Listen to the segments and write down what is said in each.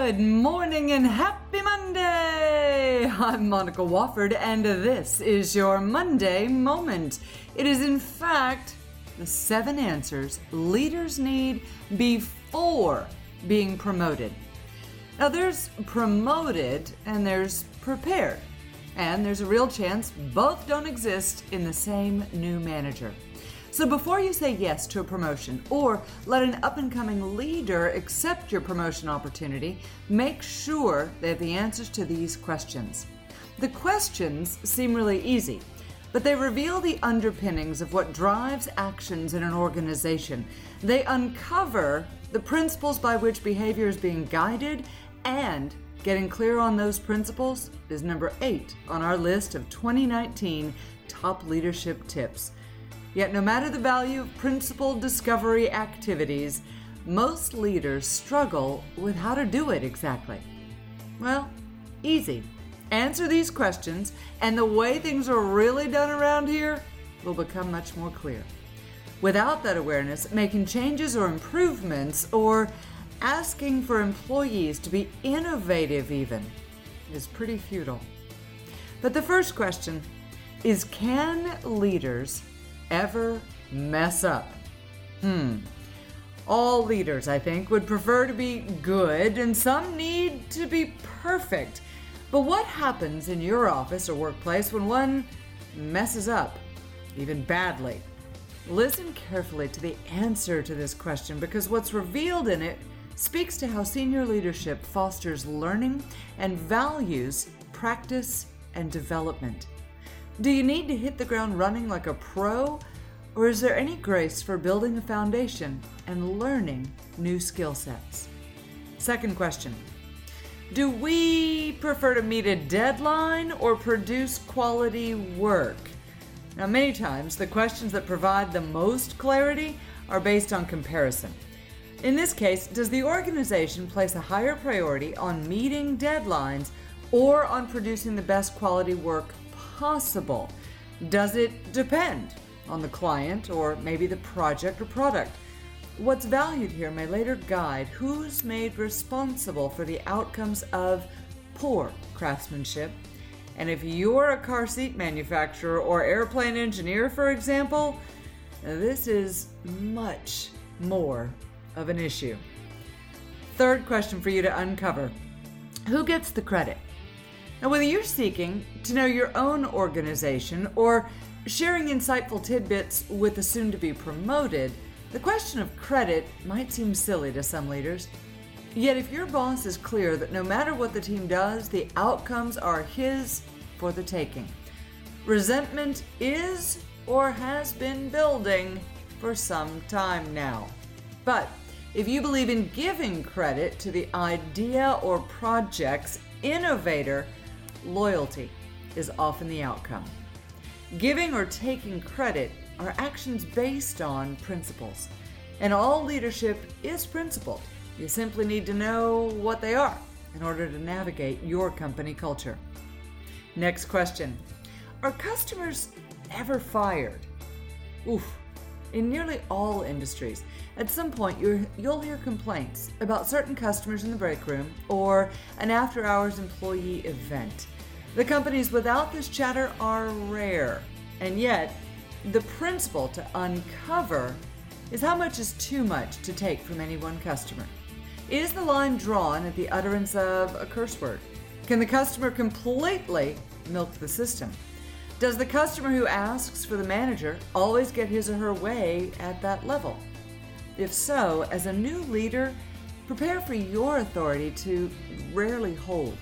Good morning and happy Monday! I'm Monica Wofford, and this is your Monday Moment. It is, in fact, the seven answers leaders need before being promoted. Now, there's promoted and there's prepared, and there's a real chance both don't exist in the same new manager. So before you say yes to a promotion or let an up and coming leader accept your promotion opportunity, make sure they have the answers to these questions. The questions seem really easy, but they reveal the underpinnings of what drives actions in an organization. They uncover the principles by which behavior is being guided, and getting clear on those principles is number eight on our list of 2019 top leadership tips. Yet, no matter the value of principle discovery activities, most leaders struggle with how to do it exactly. Well, easy. Answer these questions, and the way things are really done around here will become much more clear. Without that awareness, making changes or improvements or asking for employees to be innovative, even, is pretty futile. But the first question is can leaders ever mess up? Hmm. All leaders, I think, would prefer to be good, and some need to be perfect. But what happens in your office or workplace when one messes up, even badly? Listen carefully to the answer to this question because what's revealed in it speaks to how senior leadership fosters learning and values practice and development. Do you need to hit the ground running like a pro? Or is there any grace for building a foundation and learning new skill sets? Second question Do we prefer to meet a deadline or produce quality work? Now, many times, the questions that provide the most clarity are based on comparison. In this case, does the organization place a higher priority on meeting deadlines or on producing the best quality work possible? Does it depend on the client or maybe the project or product? What's valued here may later guide who's made responsible for the outcomes of poor craftsmanship. And if you're a car seat manufacturer or airplane engineer, for example, this is much more of an issue. Third question for you to uncover Who gets the credit? Now, whether you're seeking to know your own organization or sharing insightful tidbits with the soon to be promoted, the question of credit might seem silly to some leaders. Yet, if your boss is clear that no matter what the team does, the outcomes are his for the taking, resentment is or has been building for some time now. But if you believe in giving credit to the idea or project's innovator, loyalty is often the outcome. Giving or taking credit are actions based on principles, and all leadership is principled. You simply need to know what they are in order to navigate your company culture. Next question Are customers ever fired? Oof. In nearly all industries, at some point you will hear complaints about certain customers in the break room or an after hours employee event. The companies without this chatter are rare, and yet the principle to uncover is how much is too much to take from any one customer. Is the line drawn at the utterance of a curse word? Can the customer completely milk the system? Does the customer who asks for the manager always get his or her way at that level? If so, as a new leader, prepare for your authority to rarely hold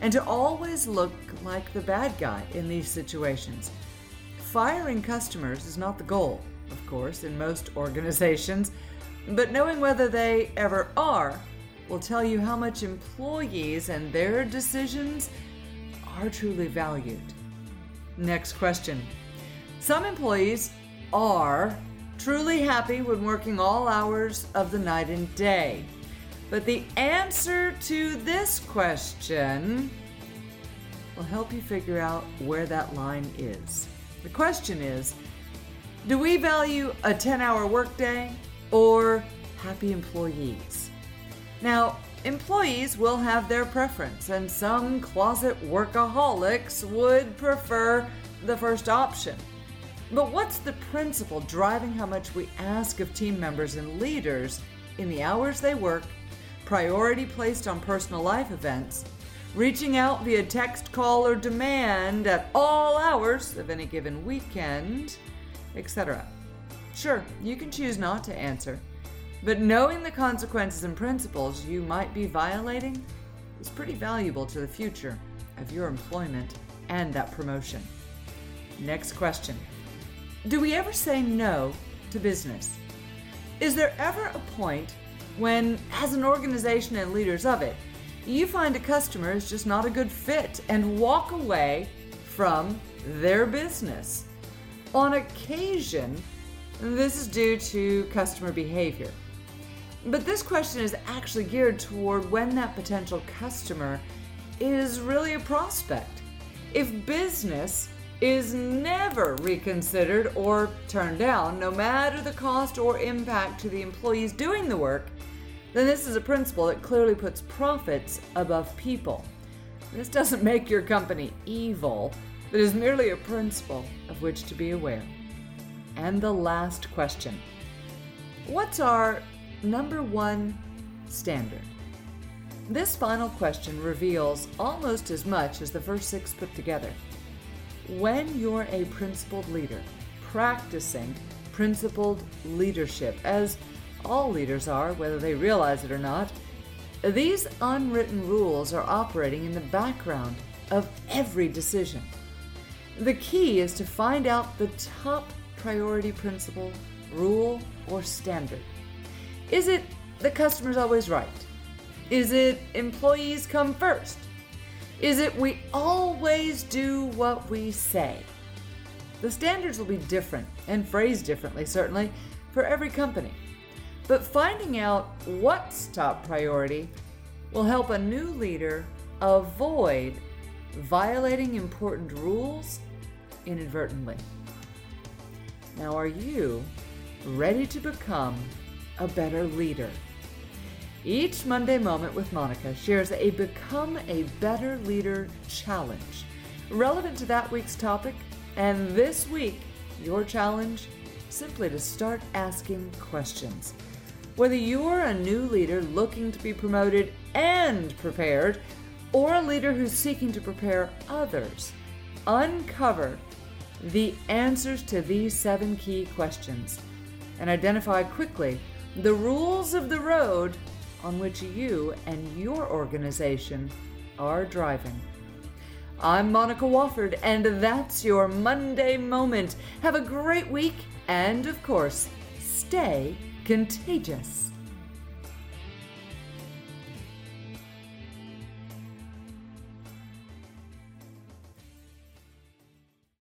and to always look like the bad guy in these situations. Firing customers is not the goal, of course, in most organizations, but knowing whether they ever are will tell you how much employees and their decisions are truly valued. Next question. Some employees are truly happy when working all hours of the night and day. But the answer to this question will help you figure out where that line is. The question is Do we value a 10 hour workday or happy employees? Now, employees will have their preference, and some closet workaholics would prefer the first option. But what's the principle driving how much we ask of team members and leaders in the hours they work, priority placed on personal life events, reaching out via text, call, or demand at all hours of any given weekend, etc.? Sure, you can choose not to answer, but knowing the consequences and principles you might be violating is pretty valuable to the future of your employment and that promotion. Next question Do we ever say no to business? Is there ever a point when, as an organization and leaders of it, you find a customer is just not a good fit and walk away from their business? On occasion, this is due to customer behavior. But this question is actually geared toward when that potential customer is really a prospect. If business is never reconsidered or turned down, no matter the cost or impact to the employees doing the work, then this is a principle that clearly puts profits above people. This doesn't make your company evil, but is merely a principle of which to be aware. And the last question What's our number one standard? This final question reveals almost as much as the first six put together. When you're a principled leader, practicing principled leadership, as all leaders are, whether they realize it or not, these unwritten rules are operating in the background of every decision. The key is to find out the top priority principle, rule, or standard? Is it the customer's always right? Is it employees come first? Is it we always do what we say? The standards will be different and phrased differently, certainly, for every company. But finding out what's top priority will help a new leader avoid violating important rules inadvertently. Now, are you ready to become a better leader? Each Monday Moment with Monica shares a Become a Better Leader challenge relevant to that week's topic. And this week, your challenge simply to start asking questions. Whether you're a new leader looking to be promoted and prepared, or a leader who's seeking to prepare others, uncover the answers to these seven key questions and identify quickly the rules of the road on which you and your organization are driving. I'm Monica Wofford, and that's your Monday Moment. Have a great week, and of course, stay contagious.